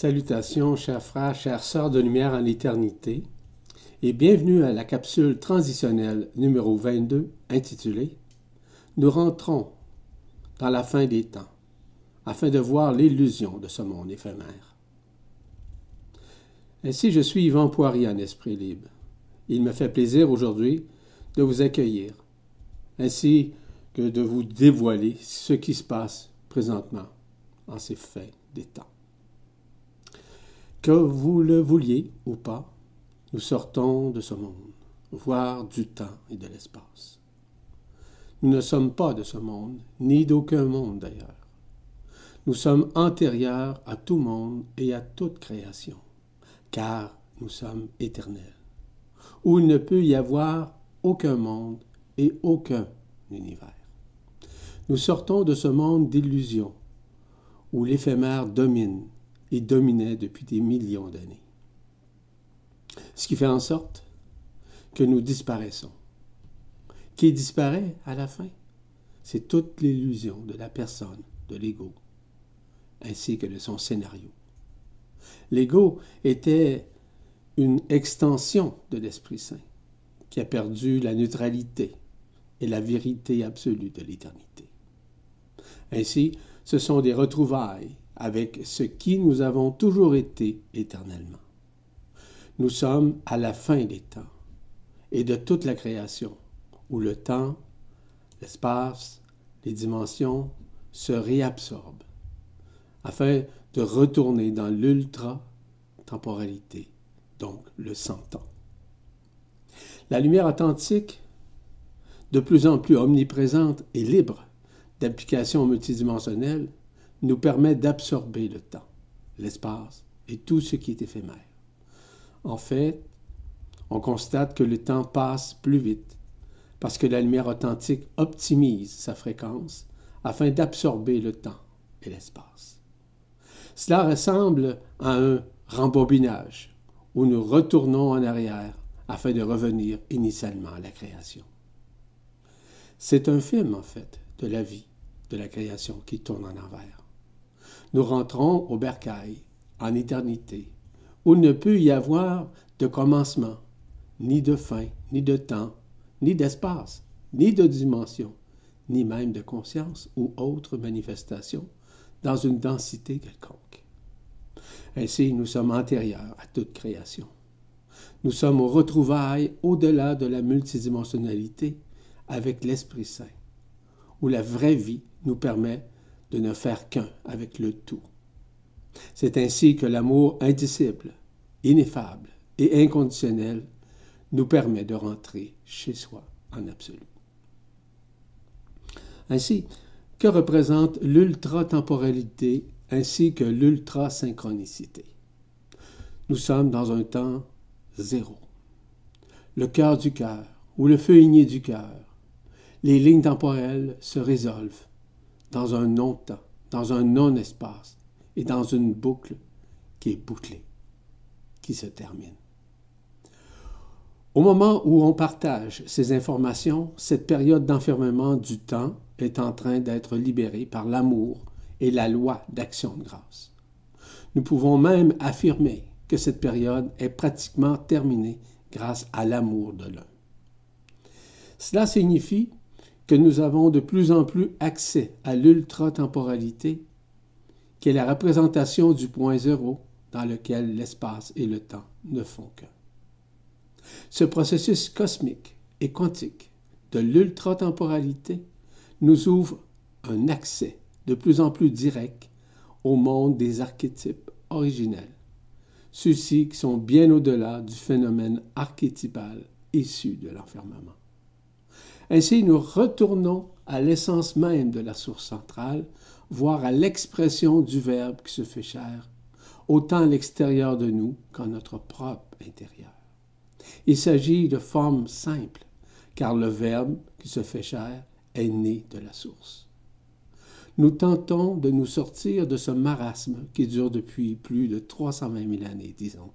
Salutations, chers frères, chères sœurs de lumière en l'éternité, et bienvenue à la capsule transitionnelle numéro 22 intitulée Nous rentrons dans la fin des temps, afin de voir l'illusion de ce monde éphémère. Ainsi, je suis Yvan Poirier en esprit libre. Il me fait plaisir aujourd'hui de vous accueillir, ainsi que de vous dévoiler ce qui se passe présentement en ces faits des temps. Que vous le vouliez ou pas, nous sortons de ce monde, voire du temps et de l'espace. Nous ne sommes pas de ce monde, ni d'aucun monde d'ailleurs. Nous sommes antérieurs à tout monde et à toute création, car nous sommes éternels, où il ne peut y avoir aucun monde et aucun univers. Nous sortons de ce monde d'illusions, où l'éphémère domine et dominait depuis des millions d'années. Ce qui fait en sorte que nous disparaissons. Qui disparaît à la fin? C'est toute l'illusion de la personne, de l'ego, ainsi que de son scénario. L'ego était une extension de l'Esprit Saint qui a perdu la neutralité et la vérité absolue de l'éternité. Ainsi, ce sont des retrouvailles avec ce qui nous avons toujours été éternellement. Nous sommes à la fin des temps et de toute la création, où le temps, l'espace, les dimensions se réabsorbent, afin de retourner dans l'ultra-temporalité, donc le cent-temps. La lumière authentique, de plus en plus omniprésente et libre d'application multidimensionnelle, nous permet d'absorber le temps, l'espace et tout ce qui est éphémère. En fait, on constate que le temps passe plus vite parce que la lumière authentique optimise sa fréquence afin d'absorber le temps et l'espace. Cela ressemble à un rembobinage où nous retournons en arrière afin de revenir initialement à la création. C'est un film, en fait, de la vie, de la création qui tourne en envers nous rentrons au bercail, en éternité, où ne peut y avoir de commencement, ni de fin, ni de temps, ni d'espace, ni de dimension, ni même de conscience ou autre manifestation dans une densité quelconque. Ainsi, nous sommes antérieurs à toute création. Nous sommes aux retrouvailles au-delà de la multidimensionnalité avec l'Esprit Saint, où la vraie vie nous permet de ne faire qu'un avec le tout. C'est ainsi que l'amour indicible, ineffable et inconditionnel nous permet de rentrer chez soi en absolu. Ainsi, que représente l'ultra-temporalité ainsi que l'ultra-synchronicité? Nous sommes dans un temps zéro. Le cœur du cœur ou le feu igné du cœur, les lignes temporelles se résolvent dans un non-temps, dans un non-espace et dans une boucle qui est bouclée, qui se termine. Au moment où on partage ces informations, cette période d'enfermement du temps est en train d'être libérée par l'amour et la loi d'action de grâce. Nous pouvons même affirmer que cette période est pratiquement terminée grâce à l'amour de l'un. Cela signifie que nous avons de plus en plus accès à l'ultra-temporalité, qui est la représentation du point zéro dans lequel l'espace et le temps ne font qu'un. Ce processus cosmique et quantique de l'ultra-temporalité nous ouvre un accès de plus en plus direct au monde des archétypes originels, ceux-ci qui sont bien au-delà du phénomène archétypal issu de l'enfermement. Ainsi, nous retournons à l'essence même de la source centrale, voire à l'expression du Verbe qui se fait chair, autant à l'extérieur de nous qu'en notre propre intérieur. Il s'agit de formes simples, car le Verbe qui se fait chair est né de la source. Nous tentons de nous sortir de ce marasme qui dure depuis plus de 320 000 années, disons.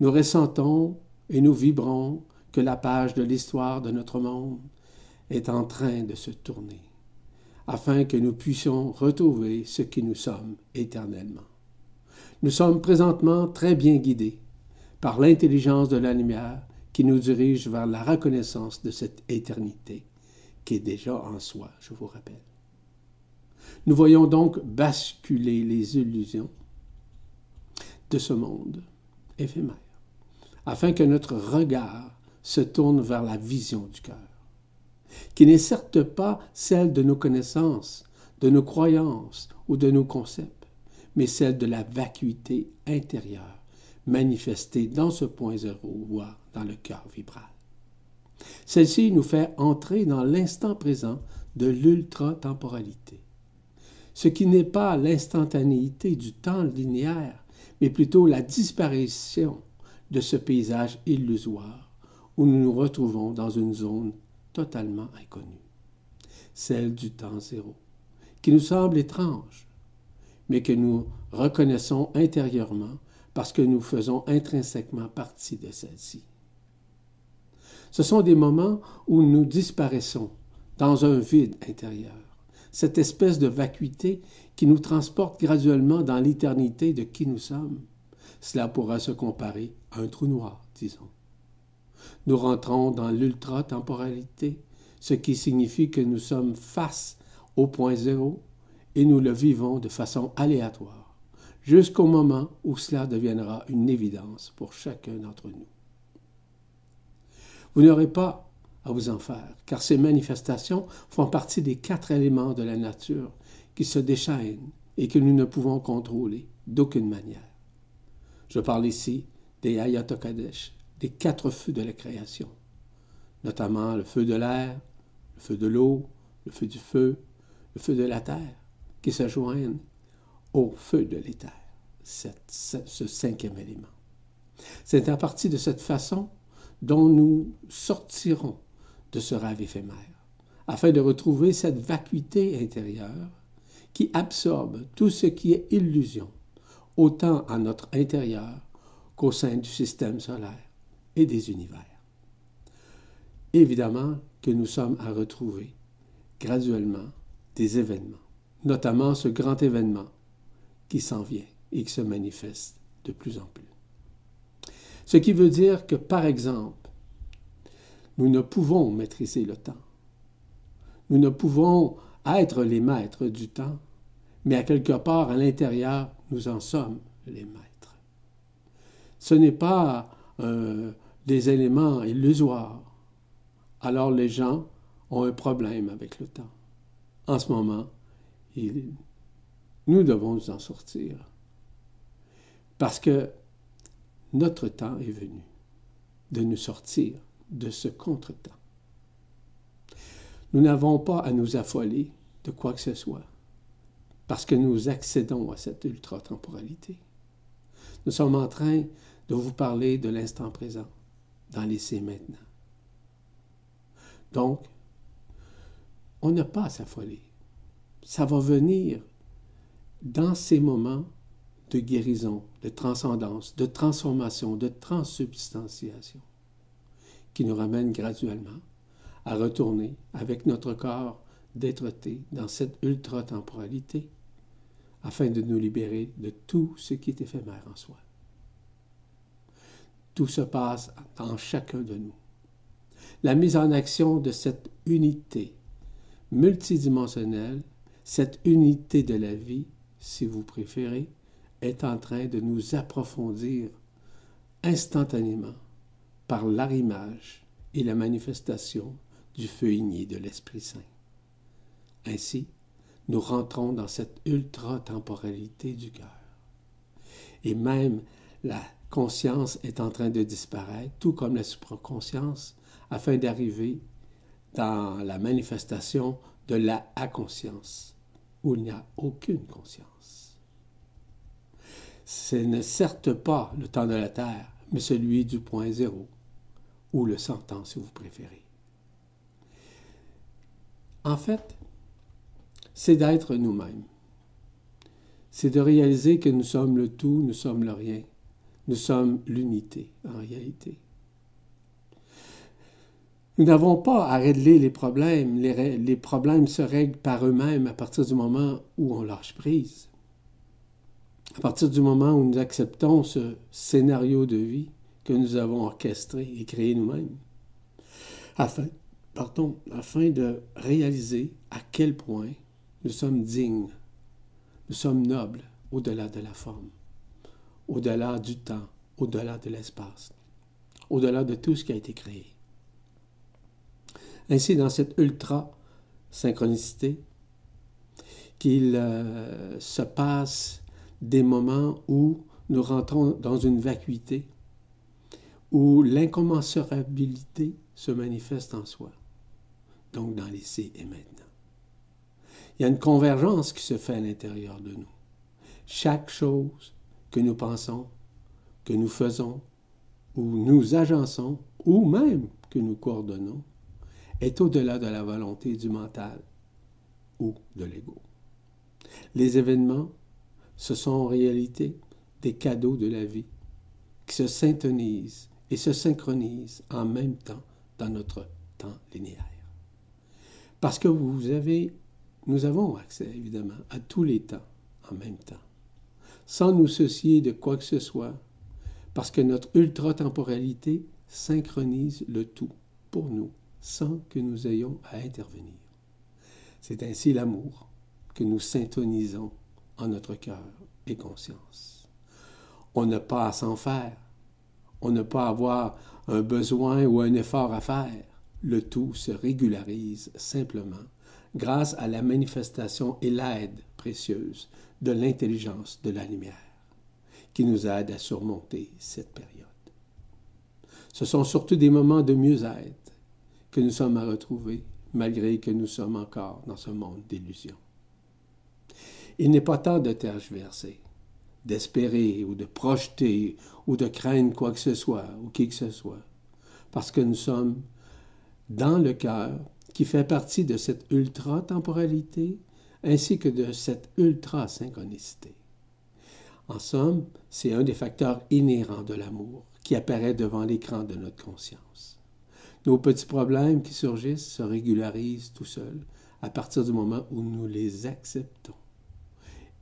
Nous ressentons et nous vibrons que la page de l'histoire de notre monde est en train de se tourner, afin que nous puissions retrouver ce qui nous sommes éternellement. Nous sommes présentement très bien guidés par l'intelligence de la lumière qui nous dirige vers la reconnaissance de cette éternité qui est déjà en soi, je vous rappelle. Nous voyons donc basculer les illusions de ce monde éphémère, afin que notre regard se tourne vers la vision du cœur, qui n'est certes pas celle de nos connaissances, de nos croyances ou de nos concepts, mais celle de la vacuité intérieure manifestée dans ce point zéro, voire dans le cœur vibral. Celle-ci nous fait entrer dans l'instant présent de l'ultra-temporalité, ce qui n'est pas l'instantanéité du temps linéaire, mais plutôt la disparition de ce paysage illusoire où nous nous retrouvons dans une zone totalement inconnue, celle du temps zéro, qui nous semble étrange, mais que nous reconnaissons intérieurement parce que nous faisons intrinsèquement partie de celle-ci. Ce sont des moments où nous disparaissons dans un vide intérieur, cette espèce de vacuité qui nous transporte graduellement dans l'éternité de qui nous sommes. Cela pourra se comparer à un trou noir, disons. Nous rentrons dans l'ultra-temporalité, ce qui signifie que nous sommes face au point zéro et nous le vivons de façon aléatoire, jusqu'au moment où cela deviendra une évidence pour chacun d'entre nous. Vous n'aurez pas à vous en faire, car ces manifestations font partie des quatre éléments de la nature qui se déchaînent et que nous ne pouvons contrôler d'aucune manière. Je parle ici des Ayatokadesh, des quatre feux de la création, notamment le feu de l'air, le feu de l'eau, le feu du feu, le feu de la terre, qui se joignent au feu de l'éther, ce cinquième élément. C'est à partir de cette façon dont nous sortirons de ce rêve éphémère, afin de retrouver cette vacuité intérieure qui absorbe tout ce qui est illusion, autant à notre intérieur qu'au sein du système solaire et des univers. Évidemment que nous sommes à retrouver graduellement des événements, notamment ce grand événement qui s'en vient et qui se manifeste de plus en plus. Ce qui veut dire que, par exemple, nous ne pouvons maîtriser le temps. Nous ne pouvons être les maîtres du temps, mais à quelque part à l'intérieur, nous en sommes les maîtres. Ce n'est pas euh, des éléments illusoires. Alors les gens ont un problème avec le temps. En ce moment, nous devons nous en sortir. Parce que notre temps est venu de nous sortir de ce contretemps. Nous n'avons pas à nous affoler de quoi que ce soit, parce que nous accédons à cette ultra-temporalité. Nous sommes en train de vous parler de l'instant présent, dans l'essai maintenant. Donc, on n'a pas à s'affoler. Ça va venir dans ces moments de guérison, de transcendance, de transformation, de transsubstantiation, qui nous ramène graduellement à retourner avec notre corps dêtre dans cette ultra-temporalité, afin de nous libérer de tout ce qui est éphémère en soi. Tout se passe en chacun de nous. La mise en action de cette unité multidimensionnelle, cette unité de la vie, si vous préférez, est en train de nous approfondir instantanément par l'arrimage et la manifestation du feu igné de l'Esprit Saint. Ainsi, nous rentrons dans cette ultra-temporalité du cœur. Et même la conscience est en train de disparaître, tout comme la supraconscience, afin d'arriver dans la manifestation de la inconscience, où il n'y a aucune conscience. Ce n'est certes pas le temps de la Terre, mais celui du point zéro, ou le cent si vous préférez. En fait, c'est d'être nous-mêmes. C'est de réaliser que nous sommes le tout, nous sommes le rien. Nous sommes l'unité en réalité. Nous n'avons pas à régler les problèmes. Les, problèmes se règlent par eux-mêmes à partir du moment où on lâche prise. À partir du moment où nous acceptons ce scénario de vie que nous avons orchestré et créé nous-mêmes, afin, afin de réaliser à quel point nous sommes dignes, nous sommes nobles au-delà de la forme, au-delà du temps, au-delà de l'espace, au-delà de tout ce qui a été créé. Ainsi, dans cette ultra-synchronicité, qu'il euh, se passe des moments où nous rentrons dans une vacuité, où l'incommensurabilité se manifeste en soi, donc dans l'essai et maintenant. Il y a une convergence qui se fait à l'intérieur de nous. Chaque chose que nous pensons, que nous faisons, ou nous agençons, ou même que nous coordonnons, est au-delà de la volonté du mental ou de l'ego. Les événements, ce sont en réalité des cadeaux de la vie qui se syntonisent et se synchronisent en même temps dans notre temps linéaire. Parce que vous avez, nous avons accès évidemment à tous les temps en même temps, sans nous soucier de quoi que ce soit, parce que notre ultra-temporalité synchronise le tout pour nous sans que nous ayons à intervenir. C'est ainsi l'amour que nous syntonisons en notre cœur et conscience. On n'a pas à s'en faire, on n'a pas à avoir un besoin ou un effort à faire. Le tout se régularise simplement grâce à la manifestation et l'aide de l'intelligence de la lumière qui nous aide à surmonter cette période. Ce sont surtout des moments de mieux-être que nous sommes à retrouver, malgré que nous sommes encore dans ce monde d'illusions. Il n'est pas temps de tergiverser, d'espérer ou de projeter ou de craindre quoi que ce soit ou qui que ce soit, parce que nous sommes dans le cœur qui fait partie de cette ultra-temporalité ainsi que de cette ultra-synchronicité. En somme, c'est un des facteurs inhérents de l'amour qui apparaît devant l'écran de notre conscience. Nos petits problèmes qui surgissent se régularisent tout seuls à partir du moment où nous les acceptons.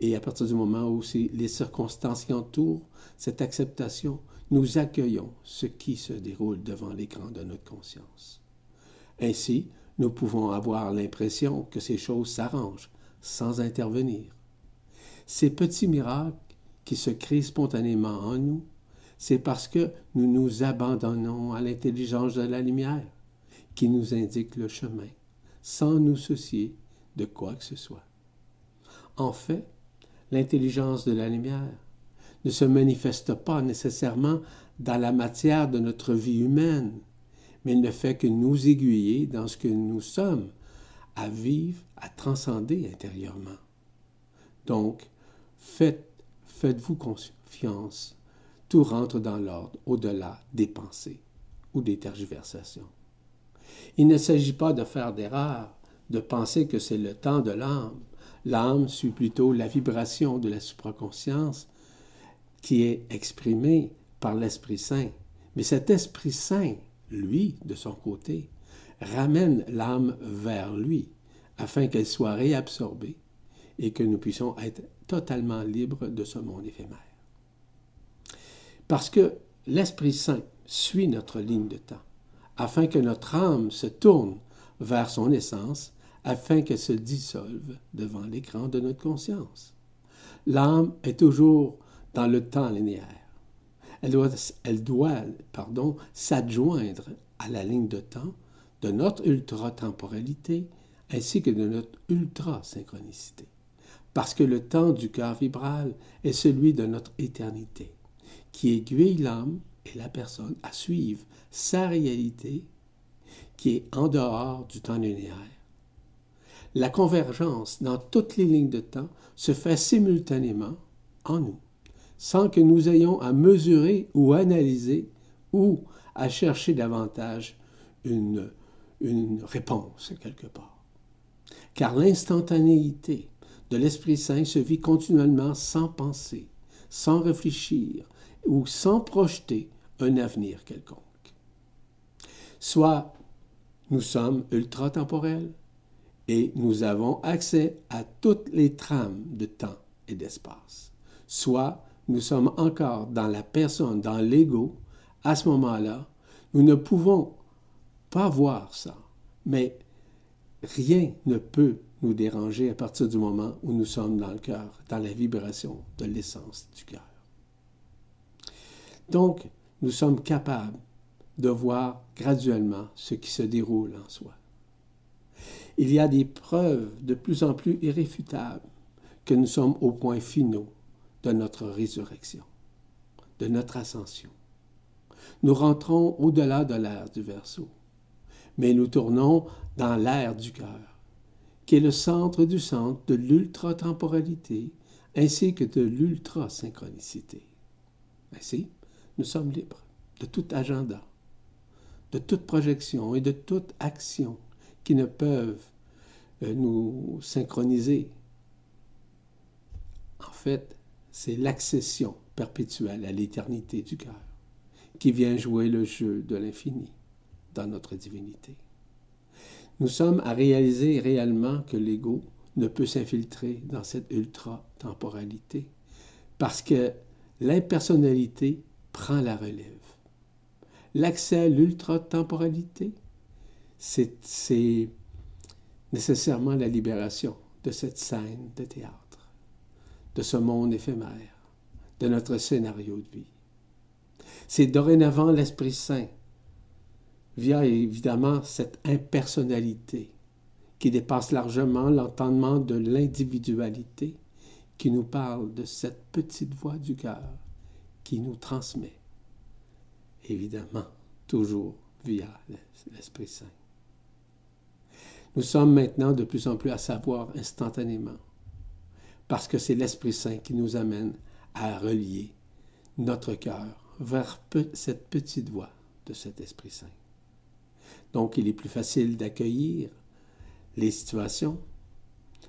Et à partir du moment où les circonstances qui entourent cette acceptation, nous accueillons ce qui se déroule devant l'écran de notre conscience. Ainsi, nous pouvons avoir l'impression que ces choses s'arrangent sans intervenir. Ces petits miracles qui se créent spontanément en nous c'est parce que nous nous abandonnons à l'intelligence de la lumière qui nous indique le chemin, sans nous soucier de quoi que ce soit. En fait, l'intelligence de la lumière ne se manifeste pas nécessairement dans la matière de notre vie humaine, mais ne fait que nous aiguiller dans ce que nous sommes, à vivre, à transcender intérieurement. Donc, faites, faites-vous confiance tout rentre dans l'ordre au-delà des pensées ou des tergiversations. Il ne s'agit pas de faire d'erreur, de penser que c'est le temps de l'âme. L'âme suit plutôt la vibration de la supraconscience qui est exprimée par l'Esprit Saint. Mais cet Esprit Saint, lui, de son côté, ramène l'âme vers lui afin qu'elle soit réabsorbée et que nous puissions être totalement libres de ce monde éphémère. Parce que l'Esprit Saint suit notre ligne de temps, afin que notre âme se tourne vers son essence, afin qu'elle se dissolve devant l'écran de notre conscience. L'âme est toujours dans le temps linéaire. Elle doit, elle doit s'adjoindre à la ligne de temps de notre ultra-temporalité ainsi que de notre ultra-synchronicité. Parce que le temps du cœur vibral est celui de notre éternité qui aiguille l'âme et la personne à suivre sa réalité qui est en dehors du temps linéaire. La convergence dans toutes les lignes de temps se fait simultanément en nous, sans que nous ayons à mesurer ou analyser ou à chercher davantage une, une réponse quelque part. Car l'instantanéité de l'Esprit Saint se vit continuellement sans penser, sans réfléchir, ou sans projeter un avenir quelconque. Soit nous sommes ultra-temporels et nous avons accès à toutes les trames de temps et d'espace. soit nous sommes encore dans la personne, dans l'ego, à ce moment-là, nous ne pouvons pas voir ça, mais rien ne peut nous déranger à partir du moment où nous sommes dans le cœur, dans la vibration de l'essence du cœur. Donc, nous sommes capables de voir graduellement ce qui se déroule en soi. Il y a des preuves de plus en plus irréfutables que nous sommes au point final de notre résurrection, de notre ascension. Nous rentrons au-delà de l'ère du verso, mais nous tournons dans l'ère du cœur, qui est le centre du centre de l'ultra-temporalité ainsi que de l'ultra-synchronicité. Ainsi, nous sommes libres de tout agenda, de toute projection et de toute action qui ne peuvent euh, nous synchroniser. En fait, c'est l'accession perpétuelle à l'éternité du cœur qui vient jouer le jeu de l'infini dans notre divinité. Nous sommes à réaliser réellement que l'ego ne peut s'infiltrer dans cette ultra-temporalité parce que l'impersonnalité prend la relève. L'accès à l'ultra-temporalité, c'est nécessairement la libération de cette scène de théâtre, de ce monde éphémère, de notre scénario de vie. C'est dorénavant l'Esprit Saint, via évidemment cette impersonnalité qui dépasse largement l'entendement de l'individualité, qui nous parle de cette petite voix du cœur qui nous transmet, évidemment, toujours via l'Esprit Saint. Nous sommes maintenant de plus en plus à savoir instantanément, parce que c'est l'Esprit Saint qui nous amène à relier notre cœur vers cette petite voix de cet Esprit Saint. Donc il est plus facile d'accueillir les situations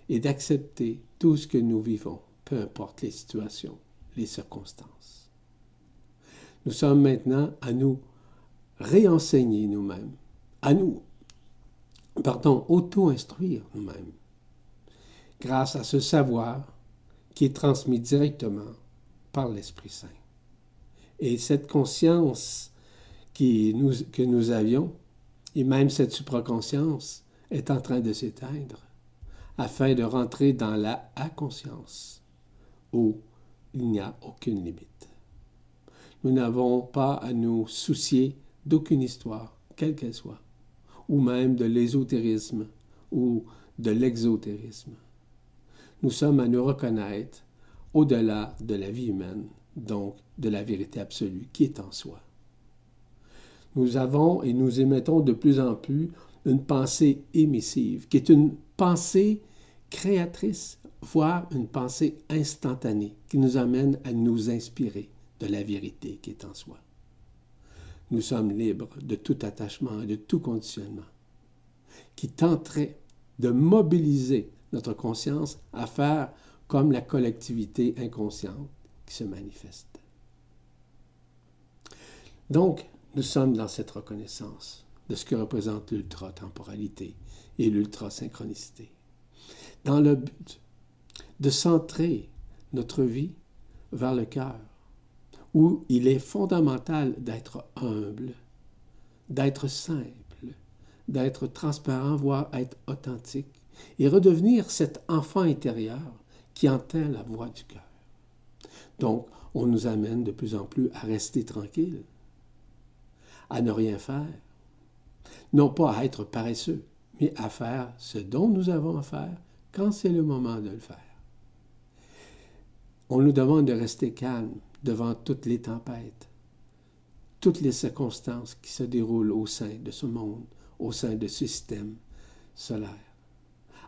et d'accepter tout ce que nous vivons, peu importe les situations, les circonstances. Nous sommes maintenant à nous réenseigner nous-mêmes, à nous, pardon, auto-instruire nous-mêmes, grâce à ce savoir qui est transmis directement par l'Esprit Saint. Et cette conscience que nous avions, et même cette supraconscience, est en train de s'éteindre afin de rentrer dans la inconscience où il n'y a aucune limite. Nous n'avons pas à nous soucier d'aucune histoire, quelle qu'elle soit, ou même de l'ésotérisme ou de l'exotérisme. Nous sommes à nous reconnaître au-delà de la vie humaine, donc de la vérité absolue qui est en soi. Nous avons et nous émettons de plus en plus une pensée émissive, qui est une pensée créatrice, voire une pensée instantanée, qui nous amène à nous inspirer de la vérité qui est en soi. Nous sommes libres de tout attachement et de tout conditionnement qui tenterait de mobiliser notre conscience à faire comme la collectivité inconsciente qui se manifeste. Donc, nous sommes dans cette reconnaissance de ce que représente l'ultra-temporalité et l'ultra-synchronicité, dans le but de centrer notre vie vers le cœur, où il est fondamental d'être humble, d'être simple, d'être transparent, voire être authentique, et redevenir cet enfant intérieur qui entend la voix du cœur. Donc, on nous amène de plus en plus à rester tranquille, à ne rien faire, non pas à être paresseux, mais à faire ce dont nous avons à faire quand c'est le moment de le faire. On nous demande de rester calme, devant toutes les tempêtes, toutes les circonstances qui se déroulent au sein de ce monde, au sein de ce système solaire,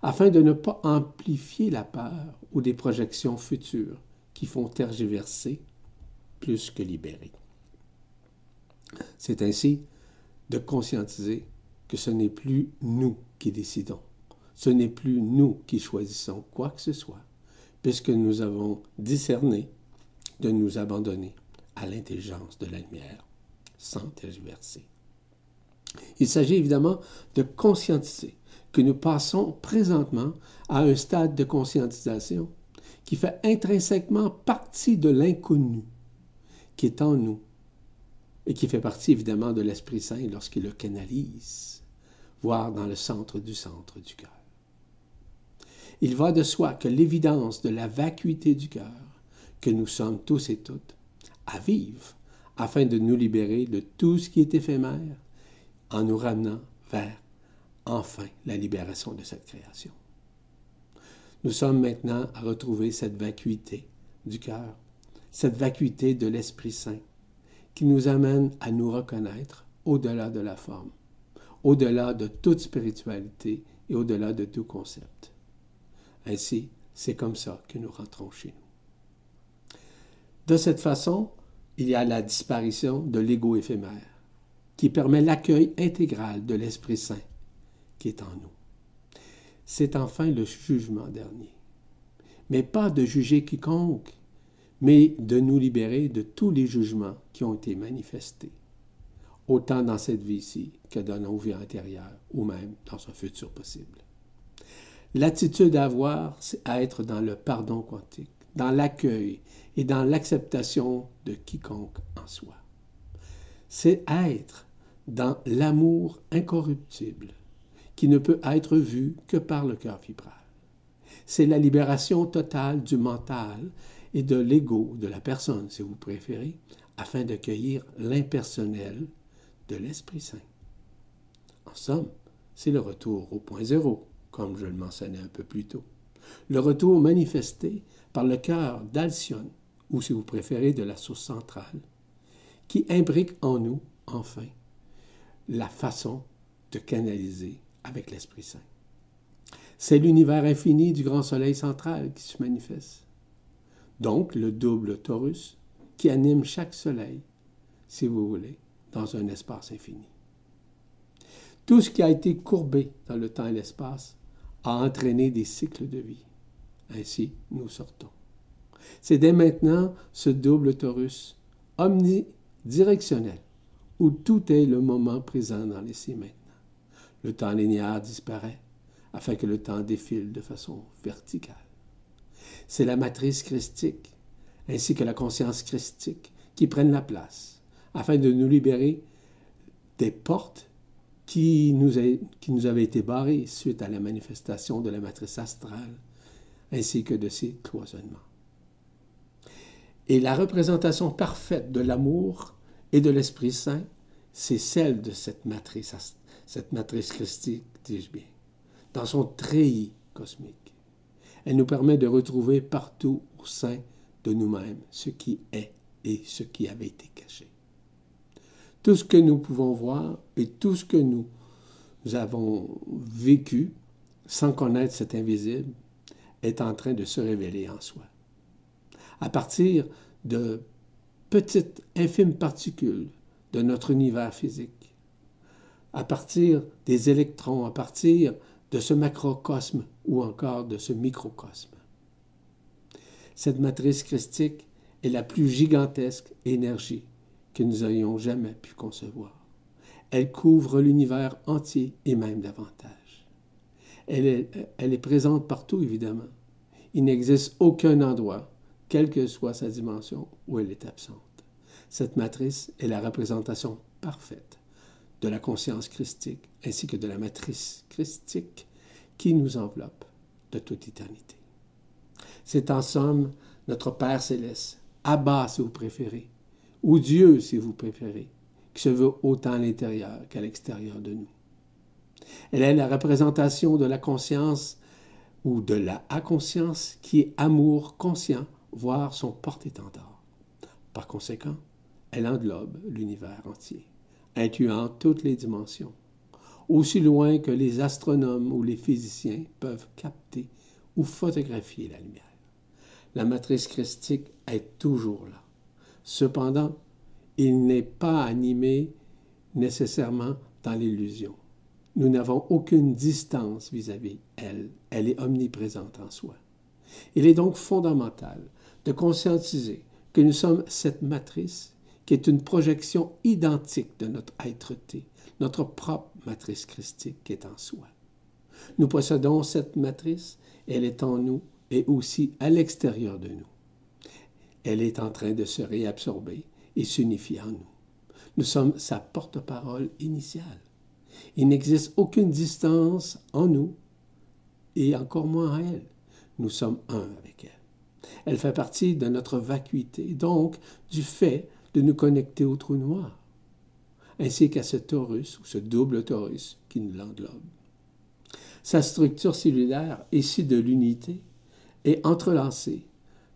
afin de ne pas amplifier la peur ou des projections futures qui font tergiverser plus que libérer. C'est ainsi de conscientiser que ce n'est plus nous qui décidons, ce n'est plus nous qui choisissons quoi que ce soit, puisque nous avons discerné de nous abandonner à l'intelligence de la lumière sans tergiverser. Il s'agit évidemment de conscientiser que nous passons présentement à un stade de conscientisation qui fait intrinsèquement partie de l'inconnu qui est en nous et qui fait partie évidemment de l'Esprit Saint lorsqu'il le canalise, voire dans le centre du centre du cœur. Il va de soi que l'évidence de la vacuité du cœur, que nous sommes tous et toutes, à vivre afin de nous libérer de tout ce qui est éphémère, en nous ramenant vers enfin la libération de cette création. Nous sommes maintenant à retrouver cette vacuité du cœur, cette vacuité de l'Esprit Saint, qui nous amène à nous reconnaître au-delà de la forme, au-delà de toute spiritualité et au-delà de tout concept. Ainsi, c'est comme ça que nous rentrons chez nous. De cette façon, il y a la disparition de l'ego éphémère, qui permet l'accueil intégral de l'Esprit Saint qui est en nous. C'est enfin le jugement dernier. Mais pas de juger quiconque, mais de nous libérer de tous les jugements qui ont été manifestés, autant dans cette vie-ci que dans nos vies antérieures ou même dans un futur possible. L'attitude à avoir, c'est à être dans le pardon quantique, dans l'accueil et dans l'acceptation de quiconque en soi. C'est être dans l'amour incorruptible qui ne peut être vu que par le cœur vibral. C'est la libération totale du mental et de l'ego de la personne, si vous préférez, afin d'accueillir l'impersonnel de l'Esprit Saint. En somme, c'est le retour au point zéro, comme je le mentionnais un peu plus tôt. Le retour manifesté par le cœur d'Alcyone, ou si vous préférez de la source centrale, qui imbrique en nous, enfin, la façon de canaliser avec l'Esprit Saint. C'est l'univers infini du grand soleil central qui se manifeste. Donc, le double torus qui anime chaque soleil, si vous voulez, dans un espace infini. Tout ce qui a été courbé dans le temps et l'espace a entraîné des cycles de vie. Ainsi, nous sortons. C'est dès maintenant ce double torus omnidirectionnel où tout est le moment présent dans les maintenant. Le temps linéaire disparaît afin que le temps défile de façon verticale. C'est la matrice christique ainsi que la conscience christique qui prennent la place afin de nous libérer des portes qui nous, qui nous avaient été barrées suite à la manifestation de la matrice astrale ainsi que de ses cloisonnements. Et la représentation parfaite de l'amour et de l'Esprit Saint, c'est celle de cette matrice, cette matrice christique, dis-je bien, dans son treillis cosmique. Elle nous permet de retrouver partout au sein de nous-mêmes ce qui est et ce qui avait été caché. Tout ce que nous pouvons voir et tout ce que nous avons vécu sans connaître cet invisible est en train de se révéler en soi. À partir de petites, infimes particules de notre univers physique, à partir des électrons, à partir de ce macrocosme ou encore de ce microcosme. Cette matrice christique est la plus gigantesque énergie que nous ayons jamais pu concevoir. Elle couvre l'univers entier et même davantage. Elle est, elle est présente partout, évidemment. Il n'existe aucun endroit, quelle que soit sa dimension, où elle est absente. Cette matrice est la représentation parfaite de la conscience christique ainsi que de la matrice christique qui nous enveloppe de toute éternité. C'est en somme notre Père céleste, Abba si vous préférez, ou Dieu si vous préférez, qui se veut autant à l'intérieur qu'à l'extérieur de nous. Elle est la représentation de la conscience ou de la inconscience qui est amour conscient, voire son porte-étendard. Par conséquent, elle englobe l'univers entier, incluant toutes les dimensions, aussi loin que les astronomes ou les physiciens peuvent capter ou photographier la lumière. La matrice christique est toujours là. Cependant, il n'est pas animé nécessairement dans l'illusion. Nous n'avons aucune distance vis-à-vis elle. Elle est omniprésente en soi. Il est donc fondamental de conscientiser que nous sommes cette matrice qui est une projection identique de notre être-té, notre propre matrice christique qui est en soi. Nous possédons cette matrice, elle est en nous est aussi à l'extérieur de nous. Elle est en train de se réabsorber et s'unifier en nous. Nous sommes sa porte-parole initiale. Il n'existe aucune distance en nous et encore moins en elle. Nous sommes un avec elle. Elle fait partie de notre vacuité, donc du fait de nous connecter au trou noir, ainsi qu'à ce torus ou ce double torus qui nous l'englobe. Sa structure cellulaire, issue de l'unité, est entrelacée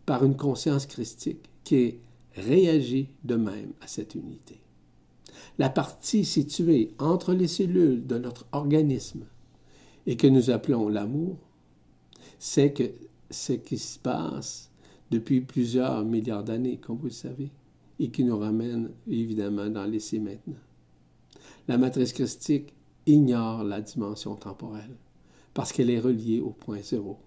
par une conscience christique qui réagit de même à cette unité. La partie située entre les cellules de notre organisme et que nous appelons l'amour, c'est que ce qui se passe depuis plusieurs milliards d'années, comme vous le savez, et qui nous ramène évidemment dans l'essai maintenant. La matrice christique ignore la dimension temporelle parce qu'elle est reliée au point zéro.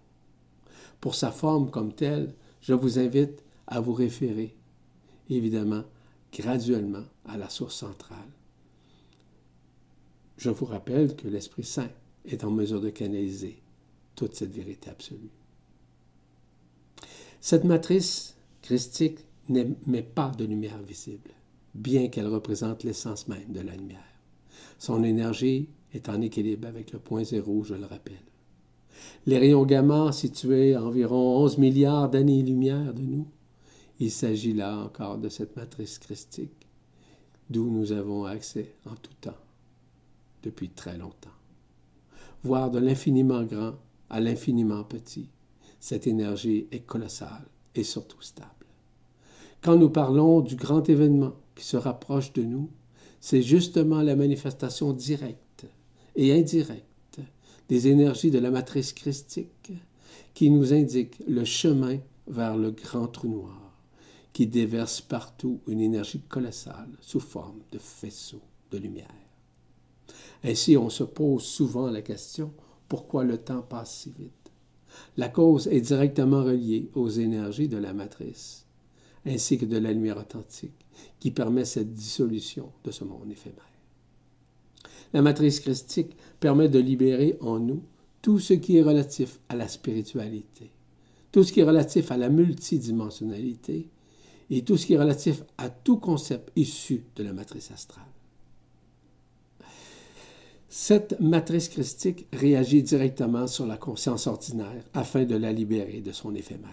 Pour sa forme comme telle, je vous invite à vous référer, évidemment, graduellement à la source centrale. Je vous rappelle que l'Esprit Saint est en mesure de canaliser toute cette vérité absolue. Cette matrice christique n'émet pas de lumière visible, bien qu'elle représente l'essence même de la lumière. Son énergie est en équilibre avec le point zéro, je le rappelle. Les rayons gamma situés à environ 11 milliards d'années-lumière de nous, il s'agit là encore de cette matrice christique, d'où nous avons accès en tout temps, depuis très longtemps. Voir de l'infiniment grand à l'infiniment petit, cette énergie est colossale et surtout stable. Quand nous parlons du grand événement qui se rapproche de nous, c'est justement la manifestation directe et indirecte des énergies de la matrice christique qui nous indique le chemin vers le grand trou noir, qui déverse partout une énergie colossale sous forme de faisceau de lumière. Ainsi, on se pose souvent la question pourquoi le temps passe si vite? La cause est directement reliée aux énergies de la matrice ainsi que de la lumière authentique, qui permet cette dissolution de ce monde éphémère. La matrice christique permet de libérer en nous tout ce qui est relatif à la spiritualité, tout ce qui est relatif à la multidimensionnalité et tout ce qui est relatif à tout concept issu de la matrice astrale. Cette matrice christique réagit directement sur la conscience ordinaire afin de la libérer de son éphémère.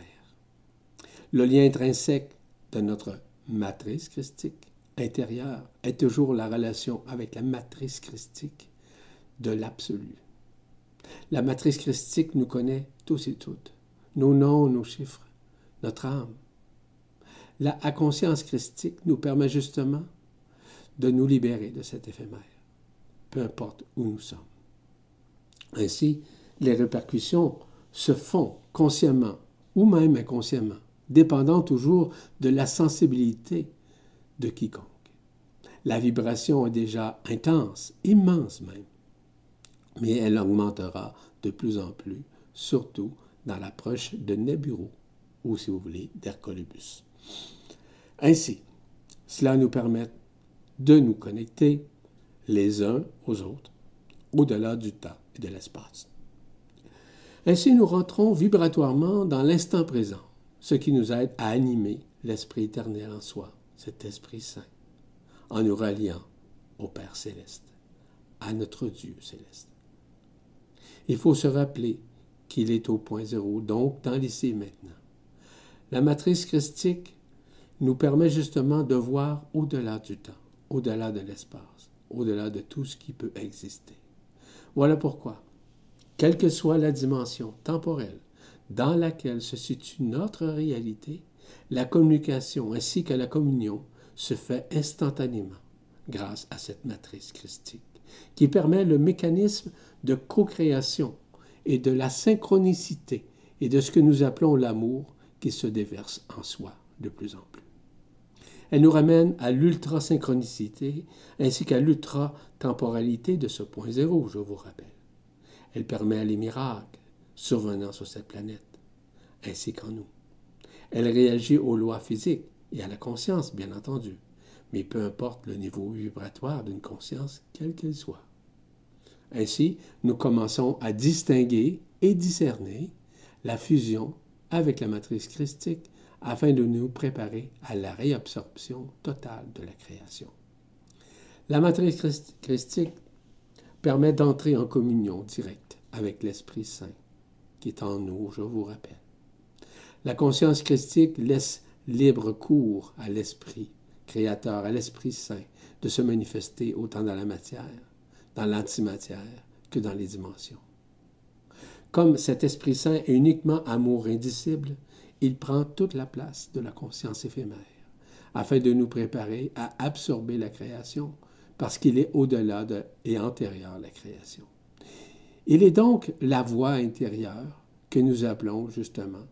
Le lien intrinsèque de notre matrice christique intérieure est toujours la relation avec la matrice christique de l'absolu. La matrice christique nous connaît tous et toutes, nos noms, nos chiffres, notre âme. La conscience christique nous permet justement de nous libérer de cet éphémère, peu importe où nous sommes. Ainsi, les répercussions se font consciemment ou même inconsciemment dépendant toujours de la sensibilité de quiconque. La vibration est déjà intense, immense même, mais elle augmentera de plus en plus, surtout dans l'approche de Neburo, ou si vous voulez, d'Hercolibus. Ainsi, cela nous permet de nous connecter les uns aux autres, au-delà du temps et de l'espace. Ainsi, nous rentrons vibratoirement dans l'instant présent, ce qui nous aide à animer l'Esprit éternel en soi, cet Esprit Saint, en nous ralliant au Père céleste, à notre Dieu céleste. Il faut se rappeler qu'il est au point zéro, donc dans l'ici maintenant. La matrice christique nous permet justement de voir au-delà du temps, au-delà de l'espace, au-delà de tout ce qui peut exister. Voilà pourquoi, quelle que soit la dimension temporelle, dans laquelle se situe notre réalité, la communication ainsi que la communion se fait instantanément grâce à cette matrice christique, qui permet le mécanisme de co-création et de la synchronicité et de ce que nous appelons l'amour qui se déverse en soi de plus en plus. Elle nous ramène à l'ultra-synchronicité ainsi qu'à l'ultra-temporalité de ce point zéro, je vous rappelle. Elle permet les miracles, survenant sur cette planète, ainsi qu'en nous. Elle réagit aux lois physiques et à la conscience, bien entendu, mais peu importe le niveau vibratoire d'une conscience, quelle qu'elle soit. Ainsi, nous commençons à distinguer et discerner la fusion avec la matrice christique afin de nous préparer à la réabsorption totale de la création. La matrice christique permet d'entrer en communion directe avec l'Esprit Saint qui est en nous, je vous rappelle. La conscience christique laisse libre cours à l'Esprit créateur, à l'Esprit Saint, de se manifester autant dans la matière, dans l'antimatière, que dans les dimensions. Comme cet Esprit Saint est uniquement amour indicible, il prend toute la place de la conscience éphémère, afin de nous préparer à absorber la création, parce qu'il est au-delà de, et antérieur à la création. Il est donc la voix intérieure que nous appelons justement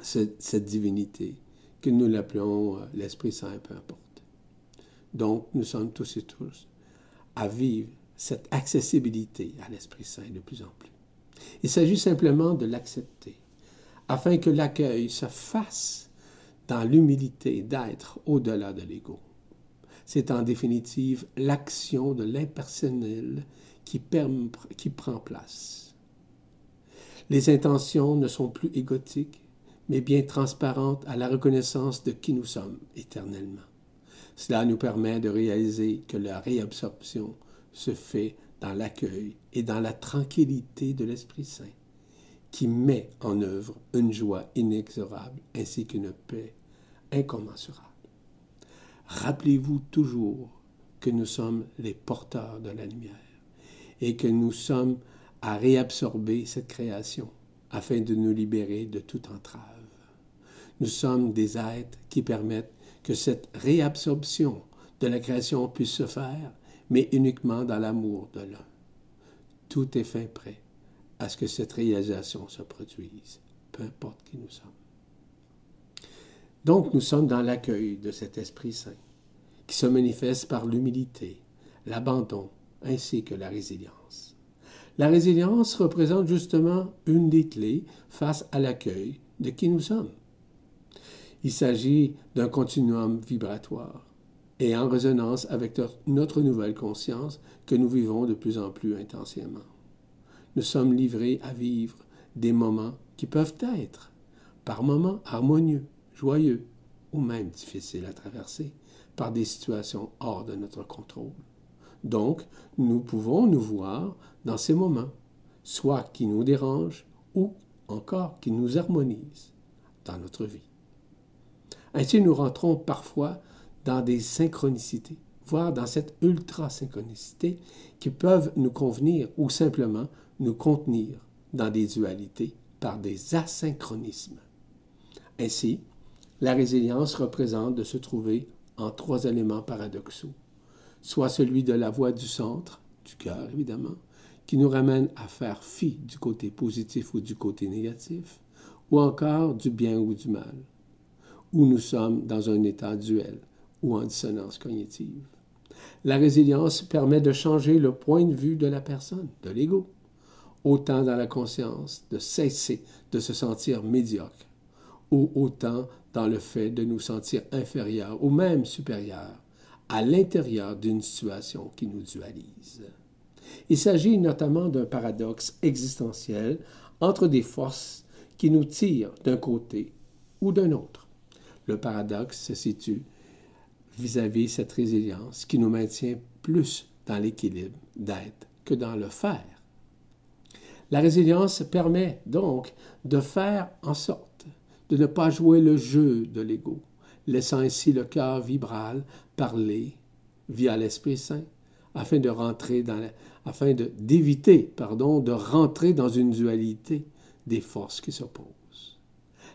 cette, divinité, que nous l'appelons euh, l'Esprit Saint, peu importe. Donc, nous sommes tous et tous à vivre cette accessibilité à l'Esprit Saint de plus en plus. Il s'agit simplement de l'accepter, afin que l'accueil se fasse dans l'humilité d'être au-delà de l'ego. C'est en définitive l'action de l'impersonnel qui, prend place. Les intentions ne sont plus égotiques, mais bien transparentes à la reconnaissance de qui nous sommes éternellement. Cela nous permet de réaliser que la réabsorption se fait dans l'accueil et dans la tranquillité de l'Esprit Saint, qui met en œuvre une joie inexorable ainsi qu'une paix incommensurable. Rappelez-vous toujours que nous sommes les porteurs de la lumière et que nous sommes à réabsorber cette création afin de nous libérer de toute entrave. Nous sommes des êtres qui permettent que cette réabsorption de la création puisse se faire, mais uniquement dans l'amour de l'un. Tout est fin prêt à ce que cette réalisation se produise, peu importe qui nous sommes. Donc nous sommes dans l'accueil de cet Esprit Saint, qui se manifeste par l'humilité, l'abandon, ainsi que la résilience. La résilience représente justement une des clés face à l'accueil de qui nous sommes. Il s'agit d'un continuum vibratoire et en résonance avec notre nouvelle conscience que nous vivons de plus en plus intensément. Nous sommes livrés à vivre des moments qui peuvent être, par moments, harmonieux, joyeux ou même difficiles à traverser par des situations hors de notre contrôle. Donc, nous pouvons nous voir dans ces moments, soit qui nous dérangent ou encore qui nous harmonisent dans notre vie. Ainsi, nous rentrons parfois dans des synchronicités, voire dans cette ultra-synchronicité qui peuvent nous convenir ou simplement nous contenir dans des dualités par des asynchronismes. Ainsi, la résilience représente de se trouver en trois éléments paradoxaux, soit celui de la voie du centre, du cœur évidemment, qui nous ramène à faire fi du côté positif ou du côté négatif, ou encore du bien ou du mal, où nous sommes dans un état duel ou en dissonance cognitive. La résilience permet de changer le point de vue de la personne, de l'ego, autant dans la conscience de cesser de se sentir médiocre, ou autant dans le fait de nous sentir inférieurs ou même supérieurs à l'intérieur d'une situation qui nous dualise. Il s'agit notamment d'un paradoxe existentiel entre des forces qui nous tirent d'un côté ou d'un autre. Le paradoxe se situe vis-à-vis -vis cette résilience qui nous maintient plus dans l'équilibre d'être que dans le faire. La résilience permet donc de faire en sorte de ne pas jouer le jeu de l'ego, laissant ainsi le cœur vibral parler via l'Esprit Saint, afin de rentrer dans afin d'éviter, pardon, de rentrer dans une dualité des forces qui s'opposent.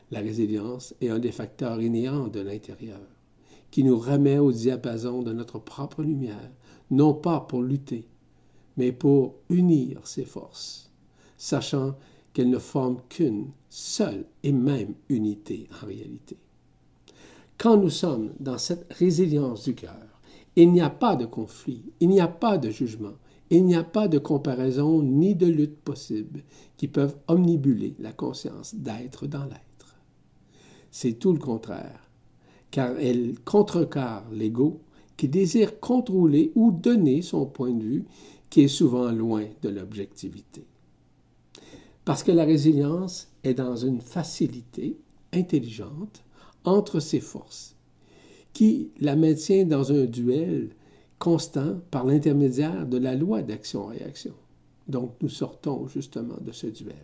La résilience est un des facteurs inhérents de l'intérieur, qui nous remet au diapason de notre propre lumière, non pas pour lutter, mais pour unir ces forces, sachant qu'elles ne forment qu'une seule et même unité en réalité. Quand nous sommes dans cette résilience du cœur, il n'y a pas de conflit, il n'y a pas de jugement, il n'y a pas de comparaison ni de lutte possible qui peuvent omnibuler la conscience d'être dans l'être c'est tout le contraire, car elle contrecarre l'ego qui désire contrôler ou donner son point de vue qui est souvent loin de l'objectivité. Parce que la résilience est dans une facilité intelligente entre ses forces, qui la maintient dans un duel constant par l'intermédiaire de la loi d'action-réaction. Donc nous sortons justement de ce duel.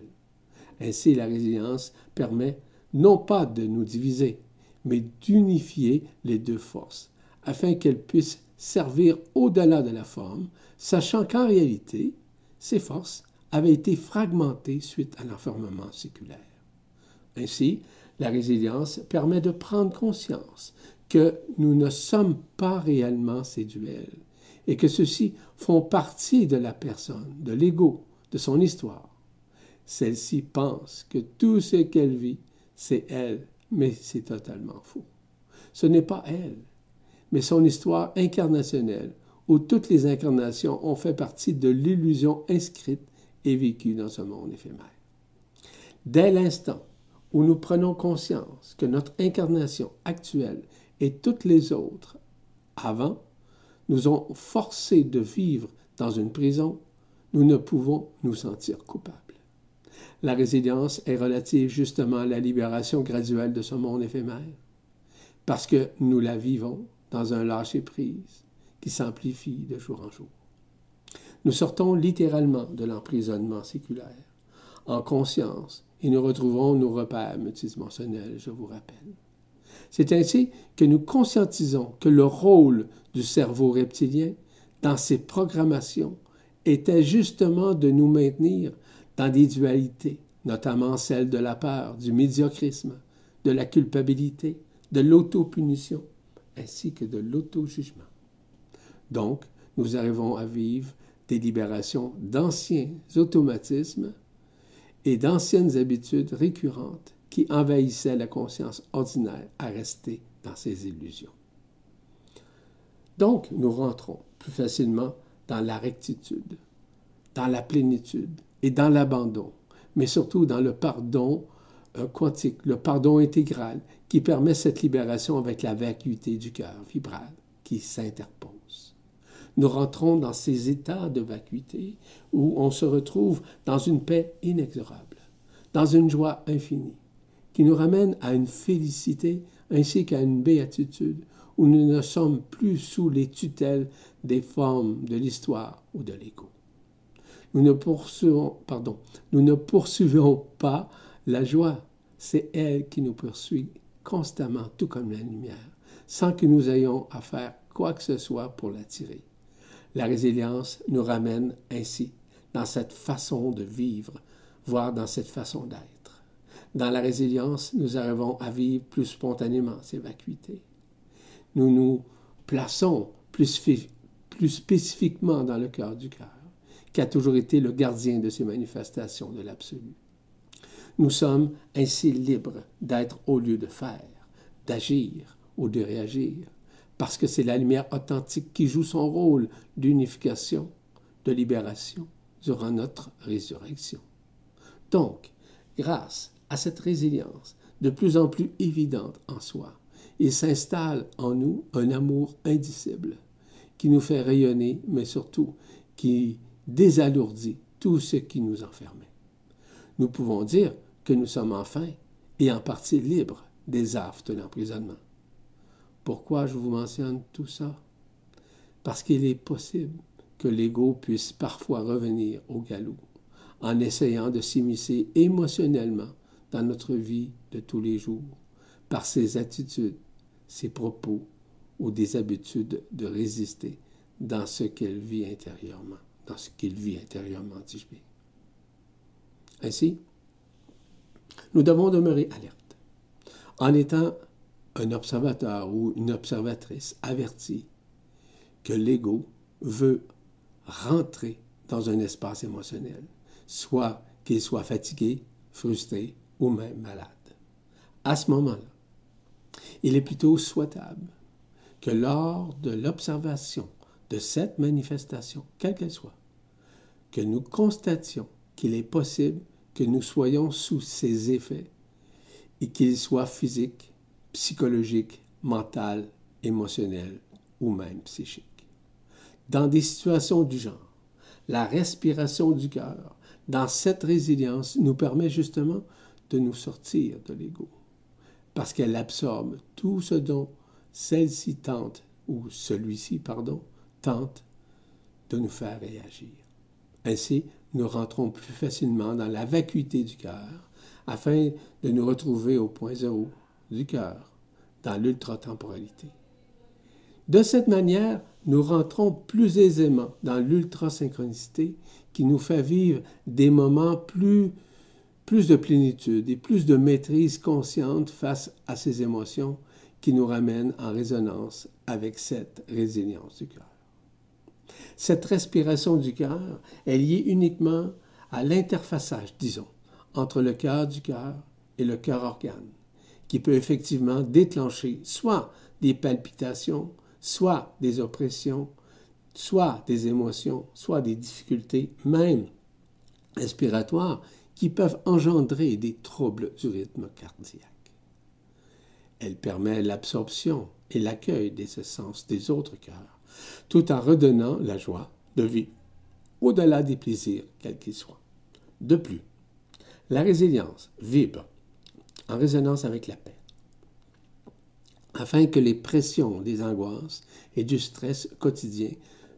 Ainsi, la résilience permet non pas de nous diviser, mais d'unifier les deux forces, afin qu'elles puissent servir au-delà de la forme, sachant qu'en réalité, ces forces avaient été fragmentées suite à l'enfermement séculaire. Ainsi, la résilience permet de prendre conscience que nous ne sommes pas réellement ces duels et que ceux-ci font partie de la personne, de l'ego, de son histoire. Celle-ci pense que tout ce qu'elle vit, c'est elle, mais c'est totalement faux. Ce n'est pas elle, mais son histoire incarnationnelle, où toutes les incarnations ont fait partie de l'illusion inscrite et vécue dans ce monde éphémère. Dès l'instant où nous prenons conscience que notre incarnation actuelle et toutes les autres avant nous ont forcés de vivre dans une prison, nous ne pouvons nous sentir coupables. La résilience est relative justement à la libération graduelle de ce monde éphémère, parce que nous la vivons dans un lâcher-prise qui s'amplifie de jour en jour. Nous sortons littéralement de l'emprisonnement séculaire, en conscience, et nous retrouvons nos repères multidimensionnels, je vous rappelle. C'est ainsi que nous conscientisons que le rôle du cerveau reptilien dans ses programmations était justement de nous maintenir dans des dualités, notamment celle de la peur, du médiocrisme, de la culpabilité, de l'autopunition, ainsi que de l'auto-jugement. Donc, nous arrivons à vivre des libérations d'anciens automatismes et d'anciennes habitudes récurrentes qui envahissaient la conscience ordinaire à rester dans ses illusions. Donc, nous rentrons plus facilement dans la rectitude, dans la plénitude et dans l'abandon, mais surtout dans le pardon euh, quantique, le pardon intégral, qui permet cette libération avec la vacuité du cœur vibral qui s'interpose. Nous rentrons dans ces états de vacuité où on se retrouve dans une paix inexorable, dans une joie infinie, qui nous ramène à une félicité ainsi qu'à une béatitude où nous ne sommes plus sous les tutelles des formes de l'histoire ou de l'ego. Nous ne poursuivons, pardon, nous ne poursuivons pas la joie, c'est elle qui nous poursuit constamment, tout comme la lumière, sans que nous ayons à faire quoi que ce soit pour l'attirer. La résilience nous ramène ainsi dans cette façon de vivre, voire dans cette façon d'être. Dans la résilience, nous arrivons à vivre plus spontanément ces vacuités nous nous plaçons plus, plus spécifiquement dans le cœur du cœur, qui a toujours été le gardien de ces manifestations de l'absolu. Nous sommes ainsi libres d'être au lieu de faire, d'agir ou de réagir, parce que c'est la lumière authentique qui joue son rôle d'unification, de libération durant notre résurrection. Donc, grâce à cette résilience de plus en plus évidente en soi, il s'installe en nous un amour indicible qui nous fait rayonner, mais surtout qui désalourdit tout ce qui nous enfermait. Nous pouvons dire que nous sommes enfin et en partie libres des affres de l'emprisonnement. Pourquoi je vous mentionne tout ça? Parce qu'il est possible que l'ego puisse parfois revenir au galop en essayant de s'immiscer émotionnellement dans notre vie de tous les jours par ses attitudes, ses propos ou des habitudes de résister dans ce qu'elle vit intérieurement, dans ce qu'il vit intérieurement, dis-je. Ainsi, nous devons demeurer alertes, en étant un observateur ou une observatrice avertie que l'ego veut rentrer dans un espace émotionnel, soit qu'il soit fatigué, frustré ou même malade. À ce moment-là, il est plutôt souhaitable que lors de l'observation de cette manifestation, quelle qu'elle soit, que nous constations qu'il est possible que nous soyons sous ses effets et qu'ils soient physiques, psychologiques, mentales, émotionnels ou même psychiques. Dans des situations du genre, la respiration du cœur dans cette résilience, nous permet justement de nous sortir de l'ego, parce qu'elle absorbe tout ce dont celle-ci tente, ou celui-ci, pardon, tente de nous faire réagir. Ainsi, nous rentrons plus facilement dans la vacuité du cœur, afin de nous retrouver au point zéro du cœur, dans l'ultra-temporalité. De cette manière, nous rentrons plus aisément dans l'ultra-synchronicité qui nous fait vivre des moments plus, plus de plénitude et plus de maîtrise consciente face à ces émotions qui nous ramènent en résonance avec cette résilience du cœur. Cette respiration du cœur est liée uniquement à l'interfaçage, disons, entre le cœur du cœur et le cœur organe, qui peut effectivement déclencher soit des palpitations, soit des oppressions, soit des émotions, soit des difficultés, même respiratoires, qui peuvent engendrer des troubles du rythme cardiaque. Elle permet l'absorption et l'accueil des essences des autres cœurs, tout en redonnant la joie de vivre au-delà des plaisirs, quels qu'ils soient. De plus, la résilience vibre en résonance avec la paix afin que les pressions des angoisses et du stress quotidien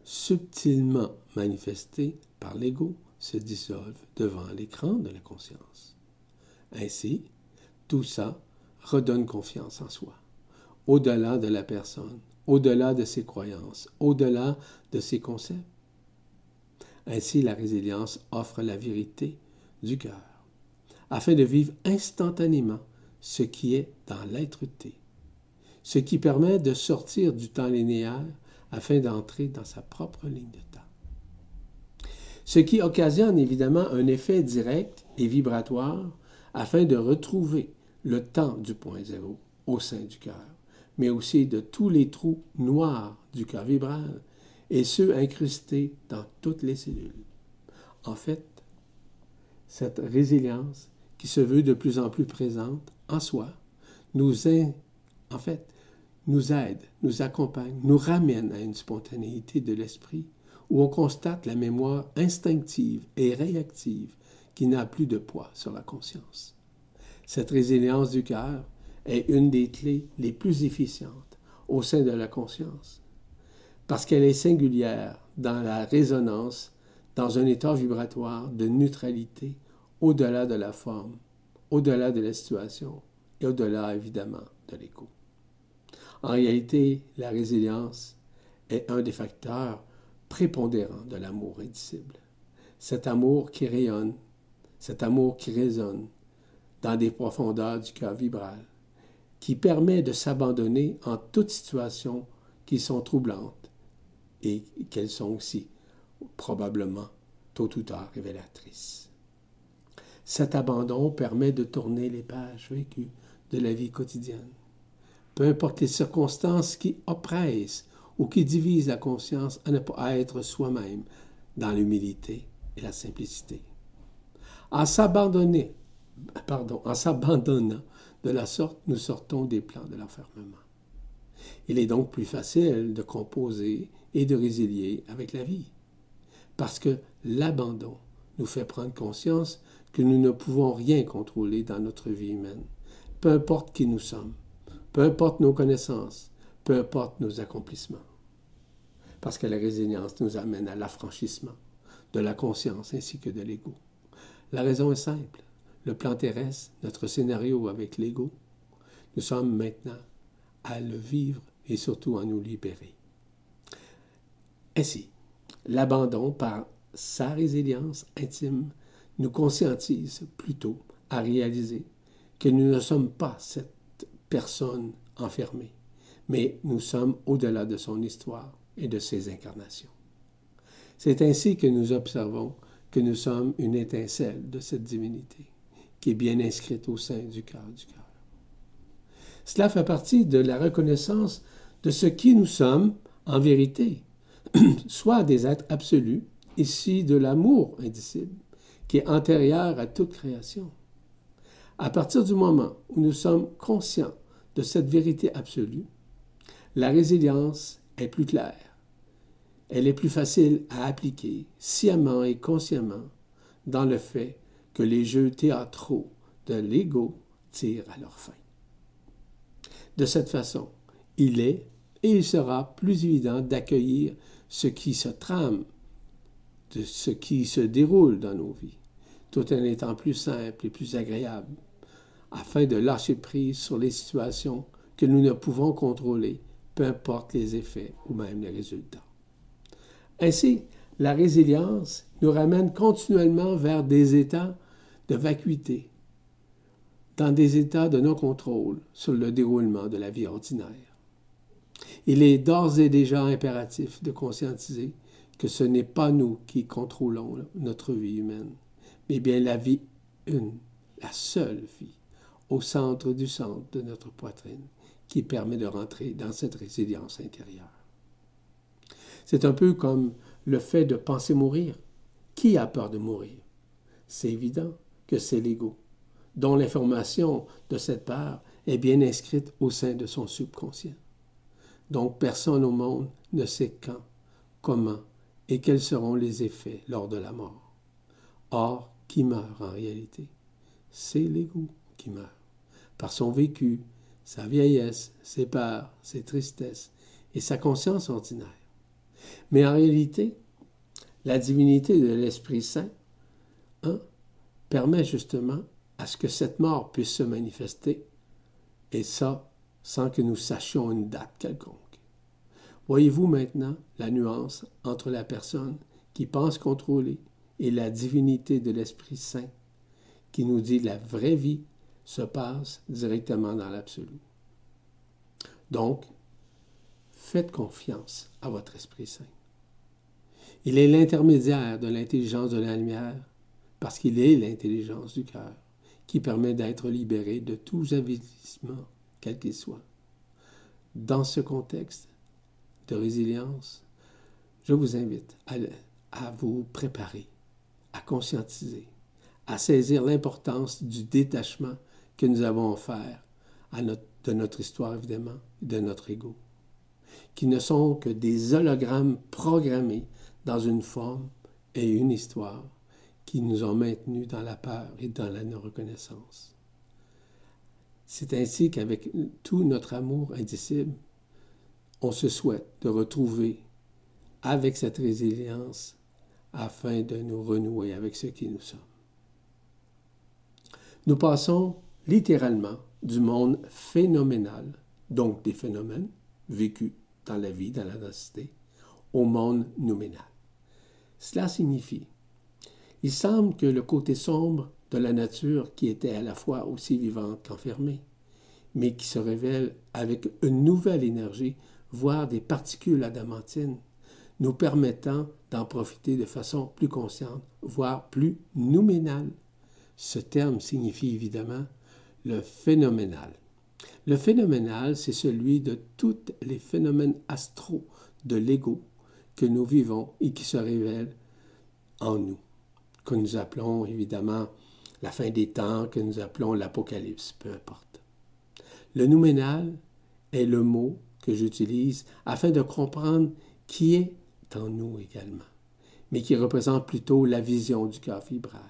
subtilement manifestés par l'ego se dissolvent devant l'écran de la conscience. Ainsi, tout ça redonne confiance en soi, au-delà de la personne, au-delà de ses croyances, au-delà de ses concepts. Ainsi, la résilience offre la vérité du cœur, afin de vivre instantanément ce qui est dans l'être-té ce qui permet de sortir du temps linéaire afin d'entrer dans sa propre ligne de temps. Ce qui occasionne évidemment un effet direct et vibratoire afin de retrouver le temps du point zéro au sein du cœur, mais aussi de tous les trous noirs du cœur vibral et ceux incrustés dans toutes les cellules. En fait, cette résilience qui se veut de plus en plus présente en soi nous, en fait, nous aide, nous accompagne, nous ramène à une spontanéité de l'esprit où on constate la mémoire instinctive et réactive qui n'a plus de poids sur la conscience. Cette résilience du cœur est une des clés les plus efficientes au sein de la conscience, parce qu'elle est singulière dans la résonance, dans un état vibratoire de neutralité au-delà de la forme, au-delà de la situation et au-delà évidemment de l'écho. En réalité, la résilience est un des facteurs prépondérants de l'amour indicible. Cet amour qui rayonne, cet amour qui résonne dans des profondeurs du cœur vibral, qui permet de s'abandonner en toutes situations qui sont troublantes et qu'elles sont aussi probablement tôt ou tard révélatrices. Cet abandon permet de tourner les pages vécues de la vie quotidienne peu importe les circonstances qui oppressent ou qui divisent la conscience à ne pas être soi-même dans l'humilité et la simplicité. En s'abandonner, pardon, en s'abandonnant de la sorte, nous sortons des plans de l'enfermement. Il est donc plus facile de composer et de résilier avec la vie, parce que l'abandon nous fait prendre conscience que nous ne pouvons rien contrôler dans notre vie humaine, peu importe qui nous sommes peu importe nos connaissances, peu importe nos accomplissements. Parce que la résilience nous amène à l'affranchissement de la conscience ainsi que de l'ego. La raison est simple. Le plan terrestre, notre scénario avec l'ego, nous sommes maintenant à le vivre et surtout à nous libérer. Ainsi, l'abandon par sa résilience intime nous conscientise plutôt à réaliser que nous ne sommes pas cette personne enfermée, mais nous sommes au-delà de son histoire et de ses incarnations. C'est ainsi que nous observons que nous sommes une étincelle de cette divinité qui est bien inscrite au sein du cœur du cœur. Cela fait partie de la reconnaissance de ce qui nous sommes en vérité, soit des êtres absolus, ici de l'amour indicible, qui est antérieur à toute création. À partir du moment où nous sommes conscients de cette vérité absolue, la résilience est plus claire. Elle est plus facile à appliquer sciemment et consciemment dans le fait que les jeux théâtraux de l'ego tirent à leur fin. De cette façon, il est et il sera plus évident d'accueillir ce qui se trame, de ce qui se déroule dans nos vies, tout en étant plus simple et plus agréable, afin de lâcher prise sur les situations que nous ne pouvons contrôler, peu importe les effets ou même les résultats. Ainsi, la résilience nous ramène continuellement vers des états de vacuité, dans des états de non-contrôle sur le déroulement de la vie ordinaire. Il est d'ores et déjà impératif de conscientiser que ce n'est pas nous qui contrôlons notre vie humaine, mais bien la vie une, la seule vie, au centre du centre de notre poitrine, qui permet de rentrer dans cette résilience intérieure. C'est un peu comme le fait de penser mourir. Qui a peur de mourir? C'est évident que c'est l'ego, dont l'information de cette part est bien inscrite au sein de son subconscient. Donc personne au monde ne sait quand, comment et quels seront les effets lors de la mort. Or, qui meurt en réalité C'est l'ego qui meurt, par son vécu, sa vieillesse, ses peurs, ses tristesses et sa conscience ordinaire. Mais en réalité, la divinité de l'Esprit Saint hein, permet justement à ce que cette mort puisse se manifester, et ça sans que nous sachions une date quelconque. Voyez-vous maintenant la nuance entre la personne qui pense contrôler et la divinité de l'Esprit Saint qui nous dit la vraie vie se passe directement dans l'absolu. Donc, faites confiance à votre Esprit Saint. Il est l'intermédiaire de l'intelligence de la lumière parce qu'il est l'intelligence du cœur qui permet d'être libéré de tout avilissement, quel qu'il soit. Dans ce contexte de résilience, je vous invite à, à vous préparer, à conscientiser, à saisir l'importance du détachement que nous avons offert à notre, de notre histoire, évidemment, de notre ego, qui ne sont que des hologrammes programmés dans une forme et une histoire qui nous ont maintenus dans la peur et dans la non-reconnaissance. C'est ainsi qu'avec tout notre amour indicible, on se souhaite de retrouver avec cette résilience afin de nous renouer avec ce qui nous sommes. Nous passons littéralement du monde phénoménal, donc des phénomènes vécus dans la vie, dans la densité, au monde nominal. Cela signifie, il semble que le côté sombre de la nature, qui était à la fois aussi vivante qu'enfermée, mais qui se révèle avec une nouvelle énergie, voire des particules adamantines, nous permettant d'en profiter de façon plus consciente, voire plus nouménale. Ce terme signifie évidemment le phénoménal. Le phénoménal, c'est celui de tous les phénomènes astraux de l'ego que nous vivons et qui se révèlent en nous, que nous appelons évidemment la fin des temps, que nous appelons l'Apocalypse, peu importe. Le nouménal est le mot que j'utilise afin de comprendre qui est en nous également, mais qui représente plutôt la vision du cœur vibral.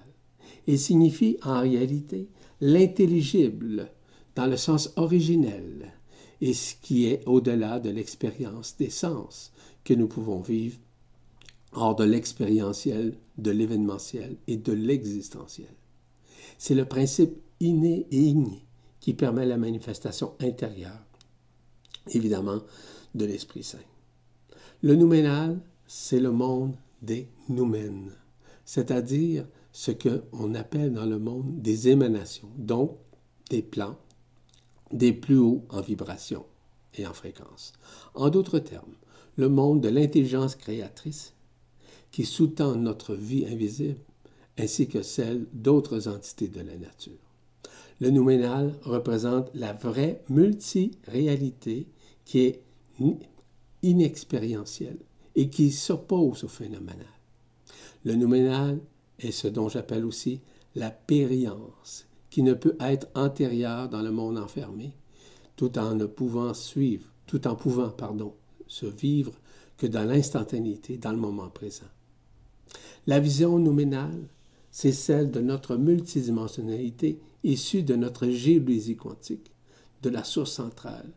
Il signifie en réalité l'intelligible dans le sens originel et ce qui est au-delà de l'expérience des sens que nous pouvons vivre hors de l'expérientiel, de l'événementiel et de l'existentiel. C'est le principe inné et igné qui permet la manifestation intérieure, évidemment, de l'Esprit Saint. Le nouménal, c'est le monde des noumènes, c'est-à-dire ce qu'on appelle dans le monde des émanations, donc des plans, des plus hauts en vibration et en fréquence. En d'autres termes, le monde de l'intelligence créatrice qui sous-tend notre vie invisible ainsi que celle d'autres entités de la nature. Le nouménal représente la vraie multiréalité qui est inexpérientielle et qui s'oppose au phénoménal. Le nouménal est ce dont j'appelle aussi la périence, qui ne peut être antérieure dans le monde enfermé, tout en ne pouvant suivre, tout en pouvant, pardon, se vivre que dans l'instantanéité, dans le moment présent. La vision nominale c'est celle de notre multidimensionnalité issue de notre géodésie quantique, de la source centrale,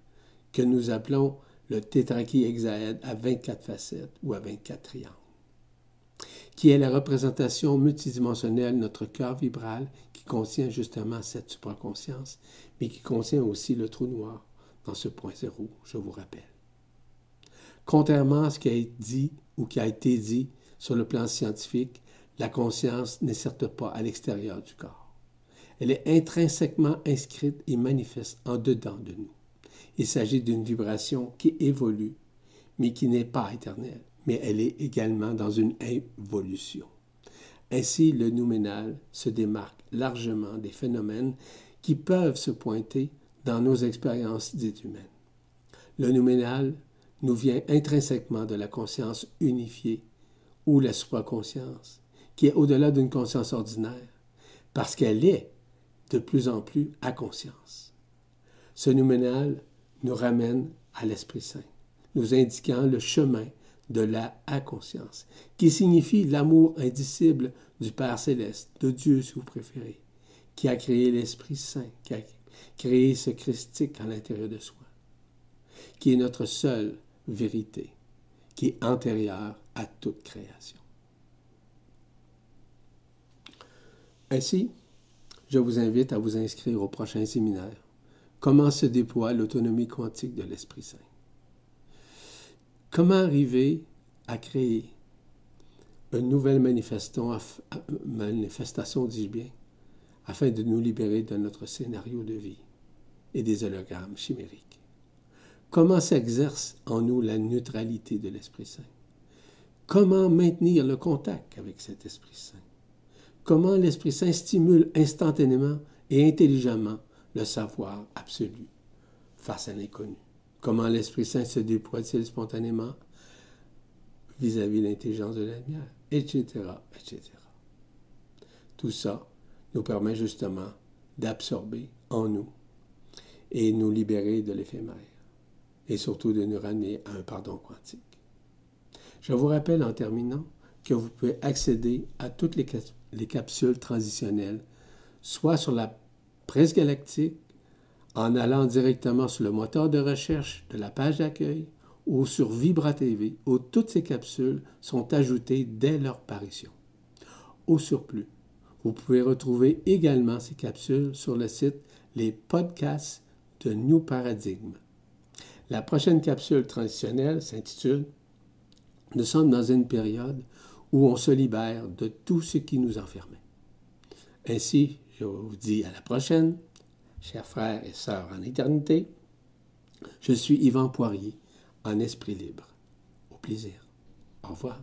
que nous appelons le tétrachihexaèdre à 24 facettes ou à 24 triangles, qui est la représentation multidimensionnelle de notre cœur vibral qui contient justement cette supraconscience, mais qui contient aussi le trou noir dans ce point zéro, je vous rappelle. Contrairement à ce qui a été dit ou qui a été dit sur le plan scientifique, la conscience n'est certes pas à l'extérieur du corps. Elle est intrinsèquement inscrite et manifeste en dedans de nous. Il s'agit d'une vibration qui évolue, mais qui n'est pas éternelle, mais elle est également dans une évolution. Ainsi, le nouménal se démarque largement des phénomènes qui peuvent se pointer dans nos expériences dites humaines. Le nouménal nous vient intrinsèquement de la conscience unifiée ou la supraconscience, qui est au-delà d'une conscience ordinaire, parce qu'elle est de plus en plus à conscience. Ce nouménal nous ramène à l'Esprit Saint, nous indiquant le chemin de la à-conscience, qui signifie l'amour indicible du Père céleste, de Dieu si vous préférez, qui a créé l'Esprit Saint, qui a créé ce christique à l'intérieur de soi, qui est notre seule vérité, qui est antérieure à toute création. Ainsi, je vous invite à vous inscrire au prochain séminaire Comment se déploie l'autonomie quantique de l'Esprit Saint? Comment arriver à créer une nouvelle manifestation, dis-je bien, afin de nous libérer de notre scénario de vie et des hologrammes chimériques? Comment s'exerce en nous la neutralité de l'Esprit Saint? Comment maintenir le contact avec cet Esprit Saint? Comment l'Esprit Saint stimule instantanément et intelligemment le savoir absolu face à l'inconnu. Comment l'Esprit Saint se déploie-t-il spontanément? Vis-à-vis l'intelligence de la lumière, etc., etc. Tout ça nous permet justement d'absorber en nous et nous libérer de l'éphémère et surtout de nous ramener à un pardon quantique. Je vous rappelle en terminant que vous pouvez accéder à toutes les les capsules transitionnelles, soit sur la presse galactique, en allant directement sur le moteur de recherche de la page d'accueil ou sur Vibra TV, où toutes ces capsules sont ajoutées dès leur parution. Au surplus, vous pouvez retrouver également ces capsules sur le site Les podcasts de New Paradigm. La prochaine capsule transitionnelle s'intitule Nous sommes dans une période où on se libère de tout ce qui nous enfermait. Ainsi, je vous dis à la prochaine, chers frères et sœurs en éternité. Je suis Yvan Poirier, en esprit libre. Au plaisir. Au revoir.